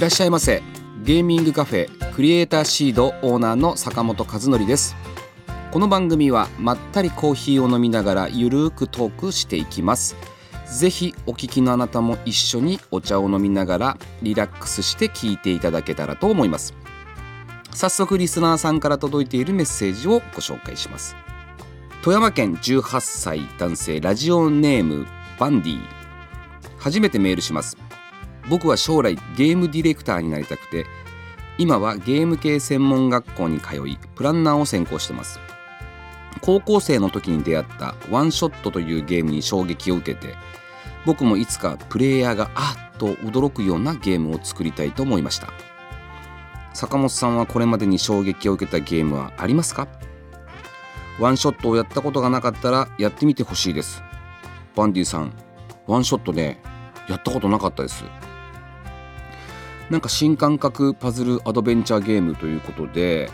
いらっしゃいませ。ゲーミングカフェクリエイターシードオーナーの坂本和則です。この番組はまったりコーヒーを飲みながらゆるーくトークしていきます。ぜひお聞きのあなたも一緒にお茶を飲みながらリラックスして聞いていただけたらと思います。早速リスナーさんから届いているメッセージをご紹介します。富山県18歳男性ラジオネームバンディ。初めてメールします。僕は将来ゲームディレクターになりたくて今はゲーム系専門学校に通いプランナーを専攻してます。高校生の時に出会ったワンショットというゲームに衝撃を受けて僕もいつかプレイヤーがあっと驚くようなゲームを作りたいと思いました。坂本さんはこれまでに衝撃を受けたゲームはありますか？ワンショットをやったことがなかったらやってみてほしいです。バンディさんワンショットねやったことなかったです。なんか新感覚パズルアドベンチャーゲームということで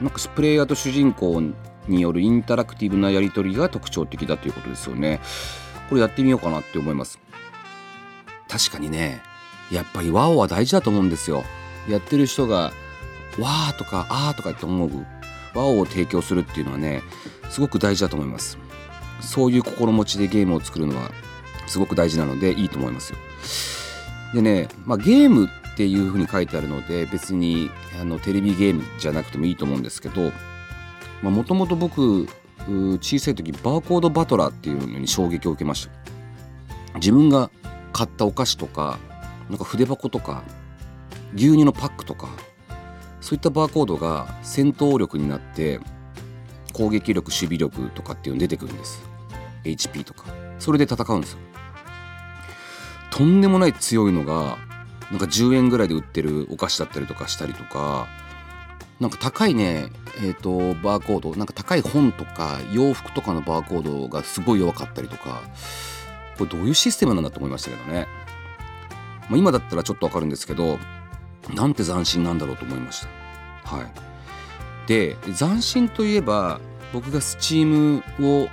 なんかプレイヤーと主人公によるインタラクティブなやり取りが特徴的だということですよね。これやってみようかなって思います。確かにねやっぱりワオは大事だと思うんですよ。やってる人がわーとかあーとかって思うワオを提供するっていうのはねすごく大事だと思います。そういう心持ちでゲームを作るのはすごく大事なのでいいと思いますよ。でね、まあ、ゲームっていう風に書いてあるので別にあのテレビゲームじゃなくてもいいと思うんですけどもともと僕小さい時バーコードバトラーっていうのに衝撃を受けました。自分が買ったお菓子とかなんか筆箱とか牛乳のパックとかそういったバーコードが戦闘力になって攻撃力守備力とかっていうの出てくるんです。HP とか。それで戦うんですよ。とんでもない強いのがなんか10円ぐらいで売ってるお菓子だったりとかしたりとかなんか高いねえっ、ー、とバーコードなんか高い本とか洋服とかのバーコードがすごい弱かったりとかこれどういうシステムなんだと思いましたけどね、まあ、今だったらちょっとわかるんですけどなんて斬新なんだろうと思いました。はい。で斬新といえば僕がスチームを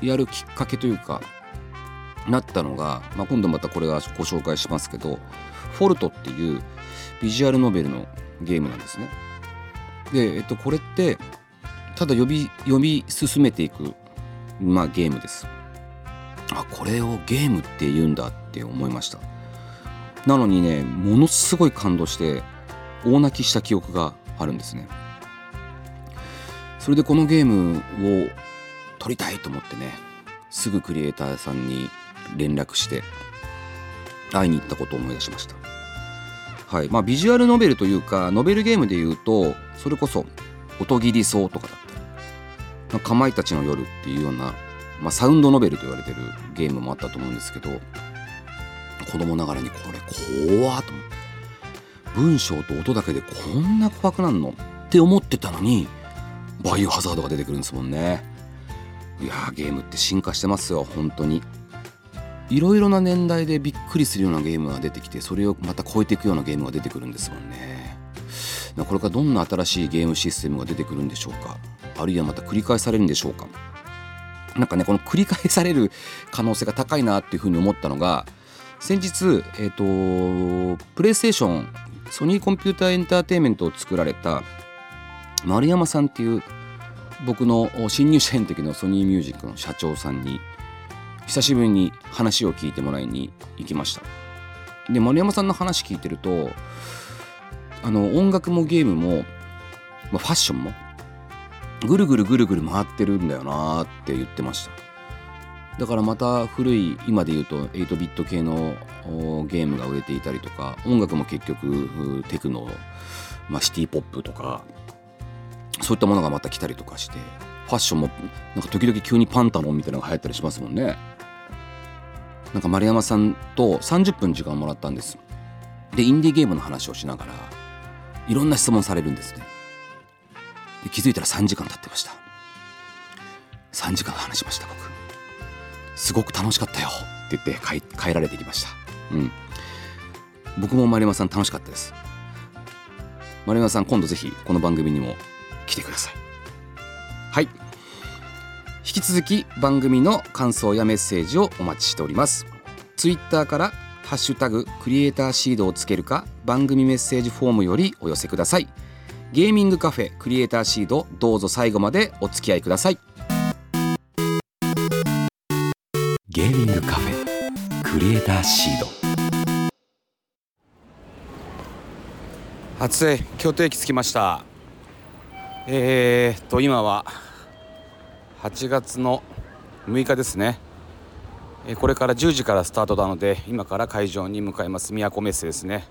やるきっかけというかなったのが、まあ、今度またこれはご紹介しますけどフォルトっていうビジュアルノベルのゲームなんですね。で、えっと、これってただ読み読み進めていく、まあ、ゲームです。あこれをゲームって言うんだって思いました。なのにねものすごい感動して大泣きした記憶があるんですね。それでこのゲームを撮りたいと思ってねすぐクリエイターさんに連絡して会いに行ったことを思い出しました。はい。まあ、ビジュアルノベルというかノベルゲームでいうとそれこそ「音切り草」とかだったり「かまいたちの夜」っていうような、まあ、サウンドノベルと言われてるゲームもあったと思うんですけど子供ながらにこれ怖っと思って。文章と音だけでこんな怖くなんのって思ってたのにバイオハザードが出てくるんですもんね。いやーゲームって進化してますよ本当に。いろいろな年代でびっくりするようなゲームが出てきてそれをまた超えていくようなゲームが出てくるんですもんね。これからどんな新しいゲームシステムが出てくるんでしょうか？あるいはまた繰り返されるんでしょうか？なんかねこの繰り返される可能性が高いなっていうふうに思ったのが先日えっ、ー、とプレイステーションソニーコンピューターエンターテインメントを作られた丸山さんっていう僕の新入社員の時のソニーミュージックの社長さんに久しぶりに話を聞いてもらいに行きました。で丸山さんの話聞いてるとあの音楽もゲームも、まあ、ファッションもぐるぐるぐるぐる回ってるんだよなって言ってました。だからまた古い今で言うと8ビット系のゲームが売れていたりとか音楽も結局テクノ、まあ、シティポップとかそういったものがまた来たりとかしてファッションもなんか時々急にパンタロンみたいなのが流行ったりしますもんね。なんか丸山さんと30分時間もらったんです。でインディーゲームの話をしながらいろんな質問されるんですね。で気づいたら3時間経ってました。3時間話しました僕。すごく楽しかったよって言って帰帰られてきました。うん。僕も丸山さん楽しかったです。丸山さん今度ぜひこの番組にも来てください。はい。引き続き番組の感想やメッセージをお待ちしております。ツイッターからハッシュタグクリエイターシードをつけるか番組メッセージフォームよりお寄せください。ゲーミングカフェクリエイターシードどうぞ最後までお付き合いください。ゲーミングカフェクリエイターシード。初江京都駅着きました。えー、と今は8月の6日ですね。これから10時からスタートなので今から会場に向かいます。宮古メッセですね。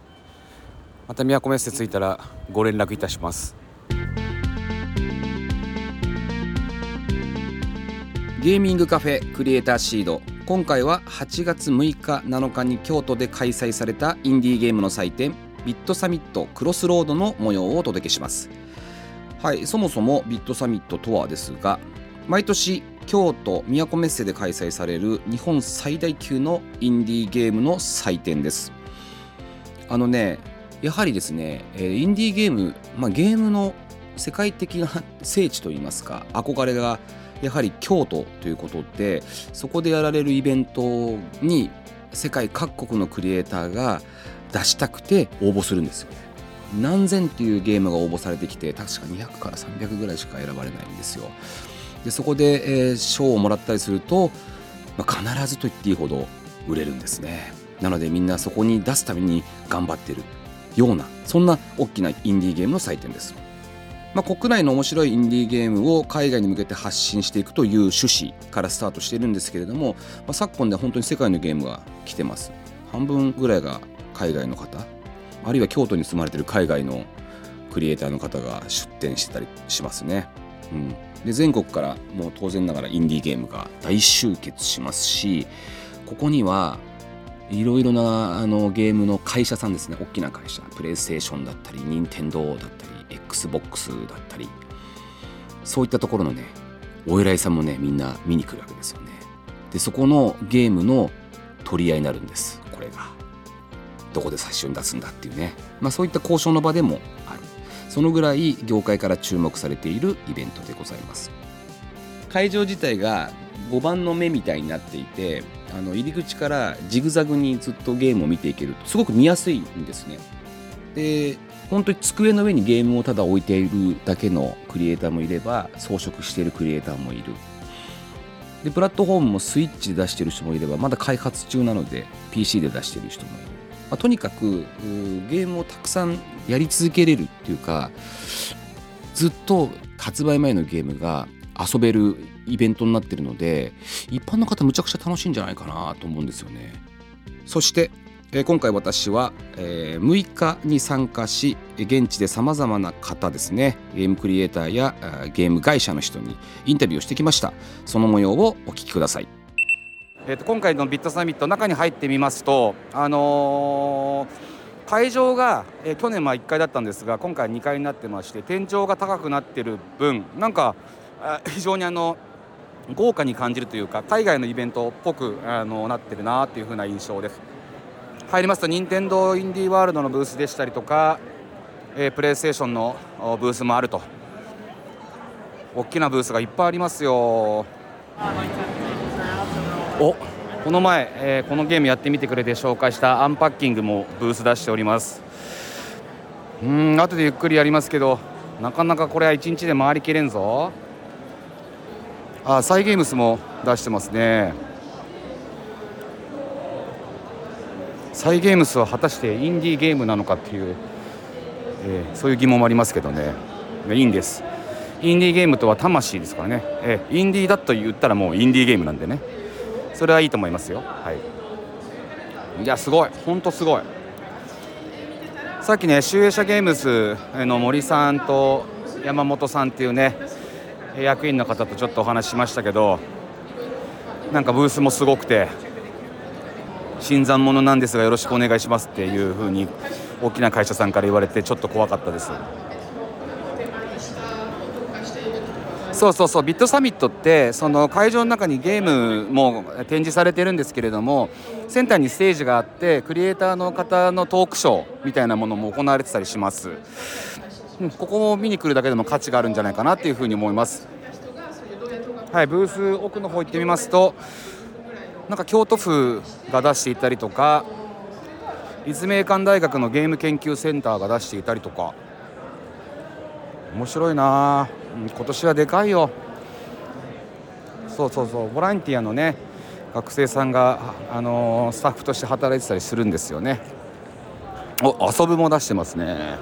また宮古メッセ着いたらご連絡いたします。ゲーミングカフェクリエイターシード。今回は8月6日7日に京都で開催されたインディーゲームの祭典ビットサミットクロスロードの模様をお届けします。はいそもそもビットサミットとはですが毎年京都宮古メッセで開催される日本最大級のインディーゲームの祭典です。あのねやはりですねインディーゲーム、まあ、ゲームの世界的な 聖地といいますか憧れがやはり京都ということでそこでやられるイベントに世界各国のクリエイターが出したくて応募するんですよね。何千っていうゲームが応募されてきて確か200から300ぐらいしか選ばれないんですよ。でそこで、えー、賞をもらったりすると、まあ、必ずと言っていいほど売れるんですね。なのでみんなそこに出すために頑張ってるようなそんな大きなインディーゲームの祭典です、まあ、国内の面白いインディーゲームを海外に向けて発信していくという趣旨からスタートしているんですけれども、まあ、昨今では本当に世界のゲームが来てます。半分ぐらいが海外の方あるいは京都に住まれてる海外のクリエイターの方が出展してたりしますね、うん、で全国からもう当然ながらインディーゲームが大集結しますしここにはいろいろなあのゲームの会社さんですね。大きな会社。プレイステーションだったり任天堂だったり XBOX だったり。そういったところのねお偉いさんもねみんな見に来るわけですよね。でそこのゲームの取り合いになるんです。これが。どこで最初に出すんだっていうね。まあそういった交渉の場でもある。そのぐらい業界から注目されているイベントでございます。会場自体が5番の目みたいになっていてあの入り口からジグザグにずっとゲームを見ていけるとすごく見やすいんですね。で本当に机の上にゲームをただ置いているだけのクリエイターもいれば装飾しているクリエイターもいる。でプラットフォームもスイッチで出してる人もいればまだ開発中なので PC で出してる人もいる。まあ、とにかくゲームをたくさんやり続けれるっていうかずっと発売前のゲームが遊べるイベントになってるので一般の方むちゃくちゃ楽しいんじゃないかなと思うんですよね。そしてえ今回私は、えー、6日に参加し現地でさまざまな方ですねゲームクリエイターやゲーム会社の人にインタビューをしてきました。その模様をお聞きください。えー、と今回のビットサミット中に入ってみますと、あのー、会場が、え、去年は1階だったんですが今回2階になってまして天井が高くなってる分なんか非常にあの豪華に感じるというか海外のイベントっぽくあのなってるなっていう風な印象です。入りますと任天堂インディーワールドのブースでしたりとか、え、プレイステーションのブースもあると。大きなブースがいっぱいありますよ。お。この前、えー、このゲームやってみてくれて紹介したアンパッキングもブース出しております。うん後でゆっくりやりますけどなかなかこれは1日で回りきれんぞ。あサイゲームスも出してますね。サイゲームスは果たしてインディーゲームなのかっていう、えー、そういう疑問もありますけどね。いいんです。インディーゲームとは魂ですからね、えー、インディーだと言ったらもうインディーゲームなんでね。それはいいと思いますよ。はい。いやすごい。本当すごい。さっきね集英社ゲームズの森さんと山本さんっていうね役員の方とちょっとお話ししましたけどなんかブースもすごくて新参者なんですがよろしくお願いしますっていうふうに大きな会社さんから言われてちょっと怖かったです。そうそうそう。ビットサミットってその会場の中にゲームも展示されてるんですけれどもセンターにステージがあってクリエイターの方のトークショーみたいなものも行われてたりします。ここを見に来るだけでも価値があるんじゃないかなっていうふうに思います。はいブース奥の方行ってみますとなんか京都府が出していたりとか立命館大学のゲーム研究センターが出していたりとか。面白いな。今年はでかいよ。そうそうそう。ボランティアのね学生さんが、あのー、スタッフとして働いてたりするんですよね。お遊ぶも出してますね。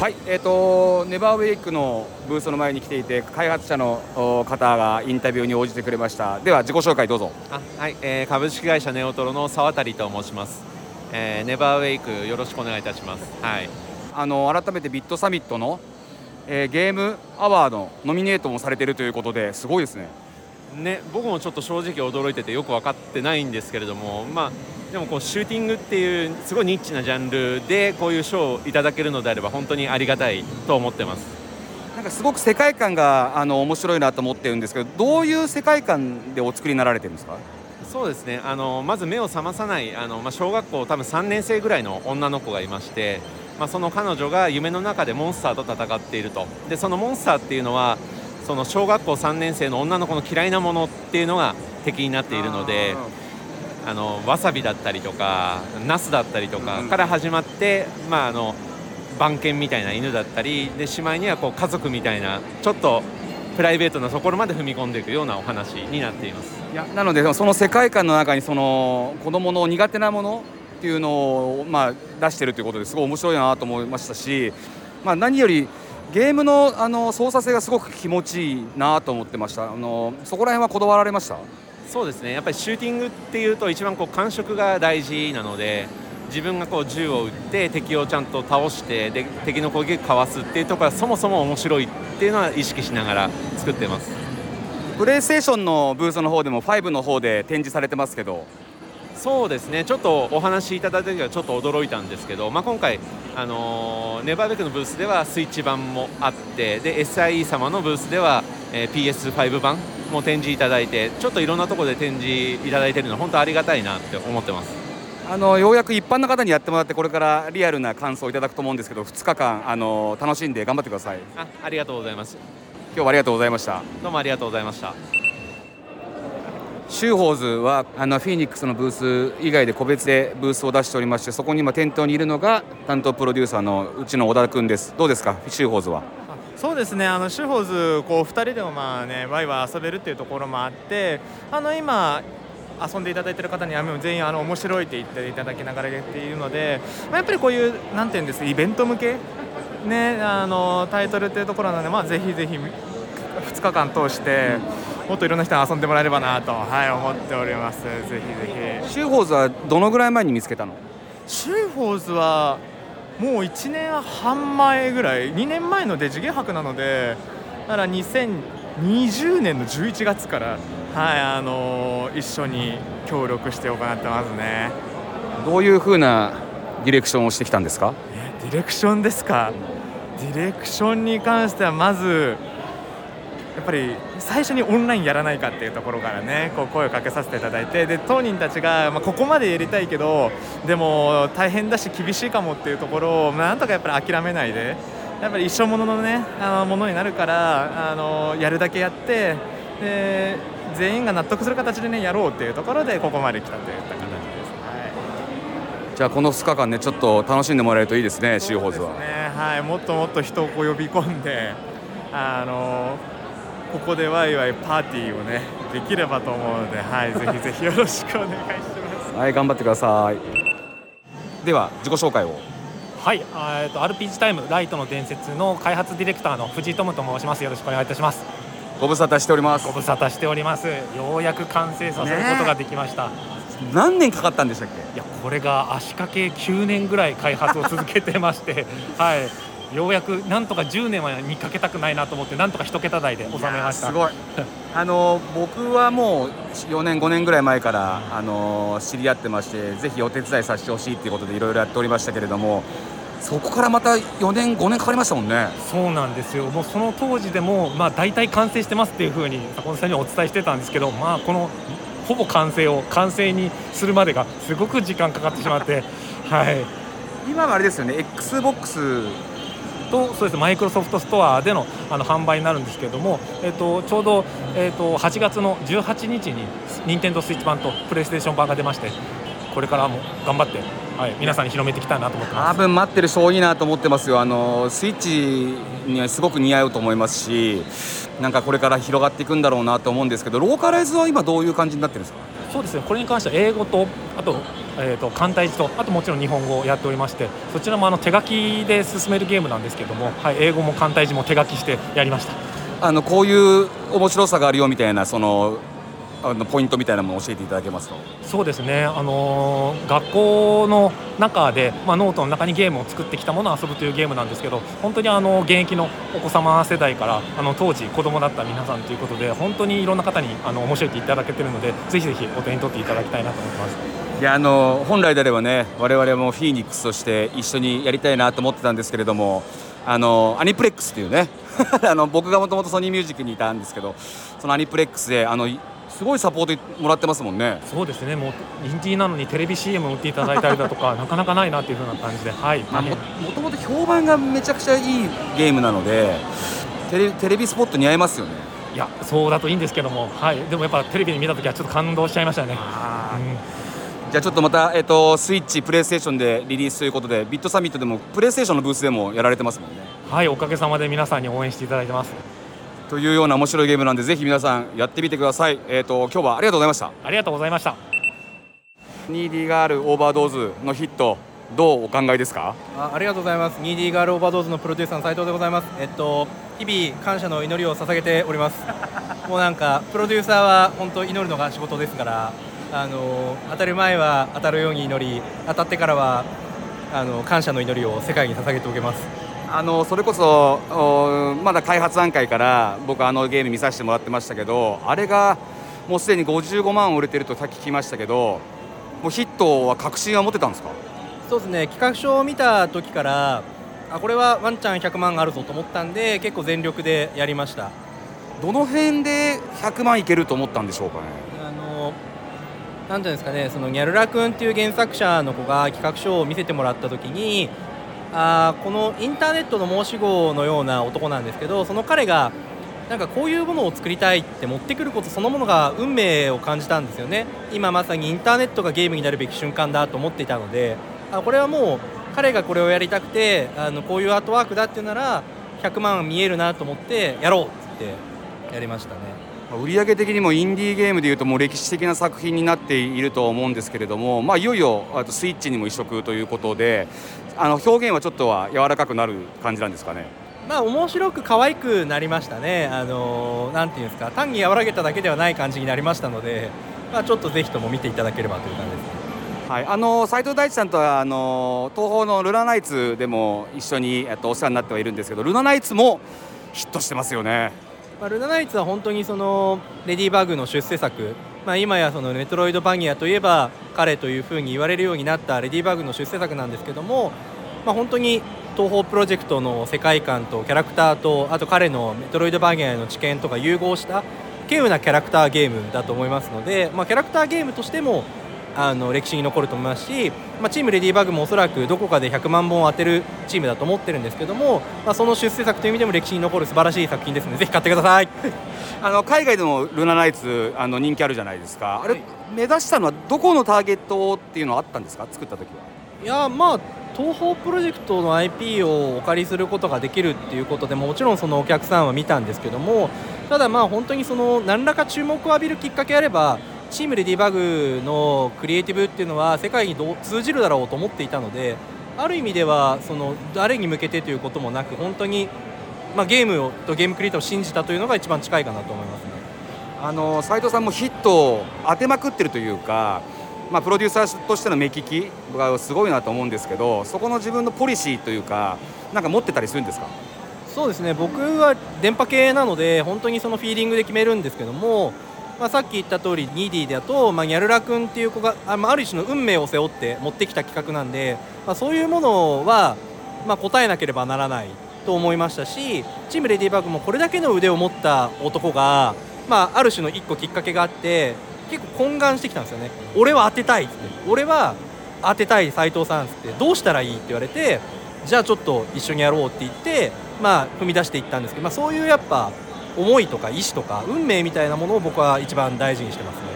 はいえーと、ネバーウェイクのブースの前に来ていて開発者の方がインタビューに応じてくれました。では自己紹介どうぞ。あはい、えー、株式会社ネオトロの沢渡と申します、えー、ネバーウェイクよろしくお願いいたします。はいあの改めてビットサミットのえー、ゲームアワードノミネートもされているということですごいですね。ね僕もちょっと正直驚いててよく分かってないんですけれども、まあ、でもこうシューティングっていうすごいニッチなジャンルでこういう賞をいただけるのであれば本当にありがたいと思ってます。なんかすごく世界観があの面白いなと思ってるんですけどどういう世界観でお作りになられてるんですか？そうですねあのまず目を覚まさないあの、まあ、小学校多分3年生ぐらいの女の子がいましてまあ、その彼女が夢の中でモンスターと戦っていると。でそのモンスターっていうのはその小学校3年生の女の子の嫌いなものっていうのが敵になっているのであのわさびだったりとかナスだったりとかから始まって、まあ、あの番犬みたいな犬だったりでしまいにはこう家族みたいなちょっとプライベートなところまで踏み込んでいくようなお話になっています。いやなのでその世界観の中にその子供の苦手なものっていうのを、まあ、出してるということですごい面白いなと思いましたし、まあ、何よりゲームのあの操作性がすごく気持ちいいなと思ってました。あのそこら辺はこだわられました？そうですね。やっぱりシューティングっていうと一番こう感触が大事なので自分がこう銃を撃って敵をちゃんと倒してで敵の攻撃をかわすっていうところがそもそも面白いっていうのは意識しながら作ってます。プレイステーションのブースの方でも5の方で展示されてますけどそうですね。ちょっとお話しいただいた時はちょっと驚いたんですけど、まあ、今回、あのー、ネバーベックのブースではスイッチ版もあってで SIE 様のブースでは、えー、PS5 版も展示いただいてちょっといろんなところで展示いただいているのは本当ありがたいなって思ってます。あのようやく一般の方にやってもらってこれからリアルな感想をいただくと思うんですけど2日間あの楽しんで頑張ってください。あありがとうございます。今日はありがとうございました。どうもありがとうございましたシューホーズはあのフィニックスのブース以外で個別でブースを出しておりましてそこに今店頭にいるのが担当プロデューサーのうちの小田君です。どうですか？シューホーズは。そうですね。あのシューホーズこう2人でもまあねワイワイ遊べるっていうところもあってあの今遊んでいただいている方には全員あの面白いって言っていただきながらやっているので、まあ、やっぱりこういうなんていうんですイベント向けねあのタイトルっていうところなのでまあぜひぜひ2日間通して、もっといろんな人に遊んでもらえればなと、はい、思っております。ぜひぜひ。シューホーズはどのぐらい前に見つけたの？シューホーズはもう1年半前ぐらい2年前のデジゲ博なのでだから2020年の11月からはいあのー、一緒に協力して行ってますね。どういうふうなディレクションをしてきたんですか？ディレクションですか？ディレクションに関してはまずやっぱり最初にオンラインやらないかっていうところからねこう声をかけさせていただいてで当人たちが、まあ、ここまでやりたいけどでも大変だし厳しいかもっていうところをなんとかやっぱり諦めないでやっぱり一生もののねあのものになるからあのやるだけやってで全員が納得する形でねやろうっていうところでここまで来たといった形です。じゃあこの2日間ねちょっと楽しんでもらえるといいですね、シーホーズは。ね、はい、もっともっと人をこう呼び込んで、あのここでワイワイパーティーをねできればと思うので、はい、ぜひぜひ よろしくお願いします。はい、頑張ってください。では自己紹介を。はい、えっと RPG タイムライトの伝説の開発ディレクターの藤井智と申します。よろしくお願いいたします。ご無沙汰しております。ご無沙汰しております。ようやく完成させることができました。何年かかったんでしたっけ？いやこれが足掛け9年ぐらい開発を続けてまして、はい。ようやくなんとか10年は見かけたくないなと思ってなんとか一桁台で収めました。すごい。あの僕はもう4年5年ぐらい前からあの知り合ってましてぜひお手伝いさせてほしいということでいろいろやっておりましたけれどもそこからまた4年5年かかりましたもんね。そうなんですよ。もうその当時でもまあ大体完成してますっていうふうに坂本さんにはお伝えしてたんですけどまあこのほぼ完成を完成にするまでがすごく時間かかってしまって はい。今はあれですよね XBOX とそうですマイクロソフトストアでのあの販売になるんですけれども、えっと、ちょうど、えっと、8月の18日に任天堂スイッチ版とプレイステーション版が出ましてこれからも頑張って、はい、皆さんに広めていきたいなと思ってます。多分待ってる人多いなと思ってますよ。あのスイッチにはすごく似合うと思いますしなんかこれから広がっていくんだろうなと思うんですけどローカライズは今どういう感じになってるんですか？そうですねこれに関しては英語とあと,、えーと、簡体字とあともちろん日本語をやっておりましてそちらもあの手書きで進めるゲームなんですけども、はい、英語も簡体字も手書きしてやりました。あのこういう面白さがあるよみたいなそのあのポイントみたいなものを教えていただけますとそうですね、あのー、学校の中で、まあ、ノートの中にゲームを作ってきたものを遊ぶというゲームなんですけど本当にあの現役のお子様世代からあの当時子供だった皆さんということで本当にいろんな方にあの面白いっていただけてるのでぜひぜひお手に取っていただきたいなと思ってますいやあの本来であればね我々もフィーニックスとして一緒にやりたいなと思ってたんですけれどもあのアニプレックスっていうね あの僕がもともとソニーミュージックにいたんですけどそのアニプレックスであのすごいサポートもらってますもんね。そうですね。もうインディーなのにテレビ CM を打っていただいたりだとか なかなかないなっていうふうな感じで。はい。もともと評判がめちゃくちゃいいゲームなのでテレテレビスポット似合いますよね。いやそうだといいんですけども。はい。でもやっぱテレビで見た時はちょっと感動しちゃいましたねじゃあちょっとまた、えーと、スイッチプレイステーションでリリースということでビットサミットでもプレイステーションのブースでもやられてますもんね。はいおかげさまで皆さんに応援していただいてます。というような面白いゲームなんでぜひ皆さんやってみてください。えっ、ー、と今日はありがとうございました。ありがとうございました。ニーディーガールオーバードーズのヒットどうお考えですか？あありがとうございます。ニーディーガールオーバードーズのプロデューサーの斉藤でございます。えっと日々感謝の祈りを捧げております。もうなんかプロデューサーは本当祈るのが仕事ですからあの当たる前は当たるように祈り当たってからはあの感謝の祈りを世界に捧げておけます。あのそれこそまだ開発段階から僕あのゲーム見させてもらってましたけどあれがもうすでに55万売れてるとさっき聞きましたけどもうヒットは確信は持ってたんですか？そうですね。企画書を見た時からあこれはワンチャン100万あるぞと思ったんで結構全力でやりました。どの辺で100万いけると思ったんでしょうかね？なんていうんですかねそのギャルラ君っていう原作者の子が企画書を見せてもらった時にあこのインターネットの申し子のような男なんですけどその彼がなんかこういうものを作りたいって持ってくることそのものが運命を感じたんですよね。今まさにインターネットがゲームになるべき瞬間だと思っていたのであこれはもう彼がこれをやりたくてあのこういうアートワークだっていうなら100万見えるなと思ってやろうってやりましたね。売上的にもインディーゲームでいうともう歴史的な作品になっていると思うんですけれども、まあ、いよいよあとスイッチにも移植ということであの表現はちょっとは柔らかくなる感じなんですかね？まあ面白く可愛くなりましたね。あのなんていうんですか、単に和らげただけではない感じになりましたので、まあちょっとぜひとも見ていただければという感じですね。はい、あの斉藤大地さんとはあの東宝のルナナイツでも一緒にえっとお世話になってはいるんですけど、ルナナイツもヒットしてますよね。まあ、ルナナイツは本当にそのレディーバグの出世作、まあ、今やそのメトロイドバニアといえば彼というふうに言われるようになったレディーバグの出世作なんですけども、まあ、本当に東宝プロジェクトの世界観とキャラクターとあと彼のメトロイドバーゲンの知見とか融合した稀有なキャラクターゲームだと思いますので、まあ、キャラクターゲームとしてもあの歴史に残ると思いますし、まあ、チームレディーバグもおそらくどこかで100万本を当てるチームだと思ってるんですけども、まあ、その出世作という意味でも歴史に残る素晴らしい作品ですのでぜひ買ってください。あの海外でもルナナイツあの人気あるじゃないですか。あれ、はい、目指したのはどこのターゲットっていうのはあったんですか？作った時は。いやまあ東宝プロジェクトの IP をお借りすることができるっていうことでもちろんそのお客さんは見たんですけどもただまあ本当にその何らか注目を浴びるきっかけあればチームレディバグのクリエイティブっていうのは世界にど通じるだろうと思っていたのである意味ではその誰に向けてということもなく本当にまあゲームとゲームクリエイターを信じたというのが一番近いかなと思いますね。あの斉藤さんもヒットを当てまくってるというかまあ、プロデューサーとしての目利きがすごいなと思うんですけどそこの自分のポリシーというかなんか持ってたりするんですか？そうですね僕は電波系なので本当にそのフィーリングで決めるんですけども、まあ、さっき言った通りニーディーだと、まあ、ニャルラ君っていう子があ,、まあ、ある種の運命を背負って持ってきた企画なんで、まあ、そういうものは、まあ、答えなければならないと思いましたしチームレディーバグもこれだけの腕を持った男が、まあ、ある種の1個きっかけがあって結構懇願してきたんですよね。俺は当てたいっつって。俺は当てたい斉藤さんっつってどうしたらいいって言われてじゃあちょっと一緒にやろうって言ってまあ踏み出していったんですけど、まあ、そういうやっぱ思いとか意志とか運命みたいなものを僕は一番大事にしてますね。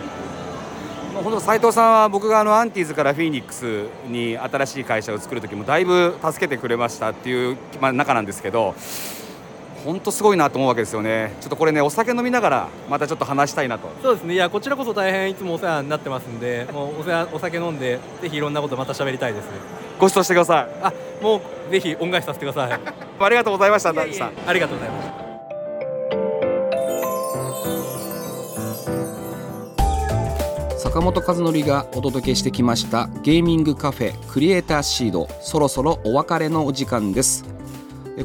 本当斉藤さんは僕があのアンティーズからフィニックスに新しい会社を作る時もだいぶ助けてくれましたっていう、まあ、中なんですけど本当すごいなと思うわけですよね。ちょっとこれねお酒飲みながらまたちょっと話したいなと。そうですね。いやこちらこそ大変いつもお世話になってますんでもうお世話お酒飲んでぜひいろんなことまた喋りたいですご馳走してください。あもうぜひ恩返しさせてください。ありがとうございましたありがとうございました坂本和則がお届けしてきましたゲーミングカフェクリエイターシード。そろそろお別れのお時間です。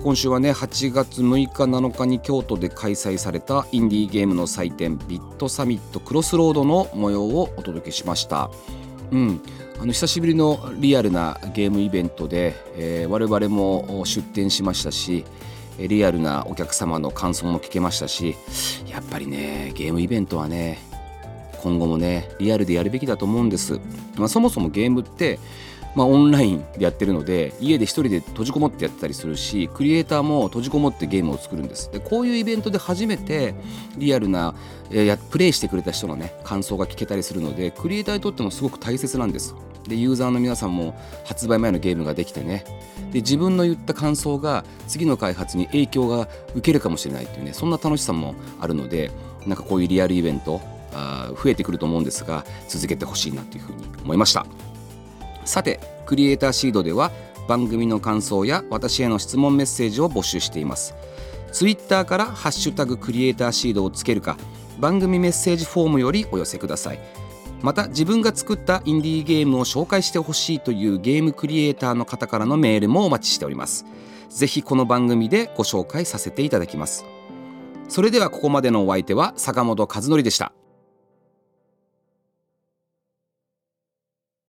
今週はね8月6日7日に京都で開催されたインディーゲームの祭典ビットサミットクロスロードの模様をお届けしました。うん。あの久しぶりのリアルなゲームイベントで、えー我々も出展しましたしリアルなお客様の感想も聞けましたしやっぱりねゲームイベントはね今後もねリアルでやるべきだと思うんです、まあ、そもそもゲームって、まあ、オンラインでやってるので家で一人で閉じこもってやってたりするしクリエイターも閉じこもってゲームを作るんです。でこういうイベントで初めてリアルなえプレイしてくれた人のね感想が聞けたりするのでクリエイターにとってもすごく大切なんです。でユーザーの皆さんも発売前のゲームができてね。で自分の言った感想が次の開発に影響が受けるかもしれないっていうねそんな楽しさもあるのでなんかこういうリアルイベントあ増えてくると思うんですが続けてほしいなというふうに思いました。さてクリエイターシードでは番組の感想や私への質問メッセージを募集しています。ツイッターから「ハッシュタグクリエイターシード」をつけるか番組メッセージフォームよりお寄せください。また自分が作ったインディーゲームを紹介してほしいというゲームクリエイターの方からのメールもお待ちしております。ぜひこの番組でご紹介させていただきます。それではここまでのお相手は坂本和則でした。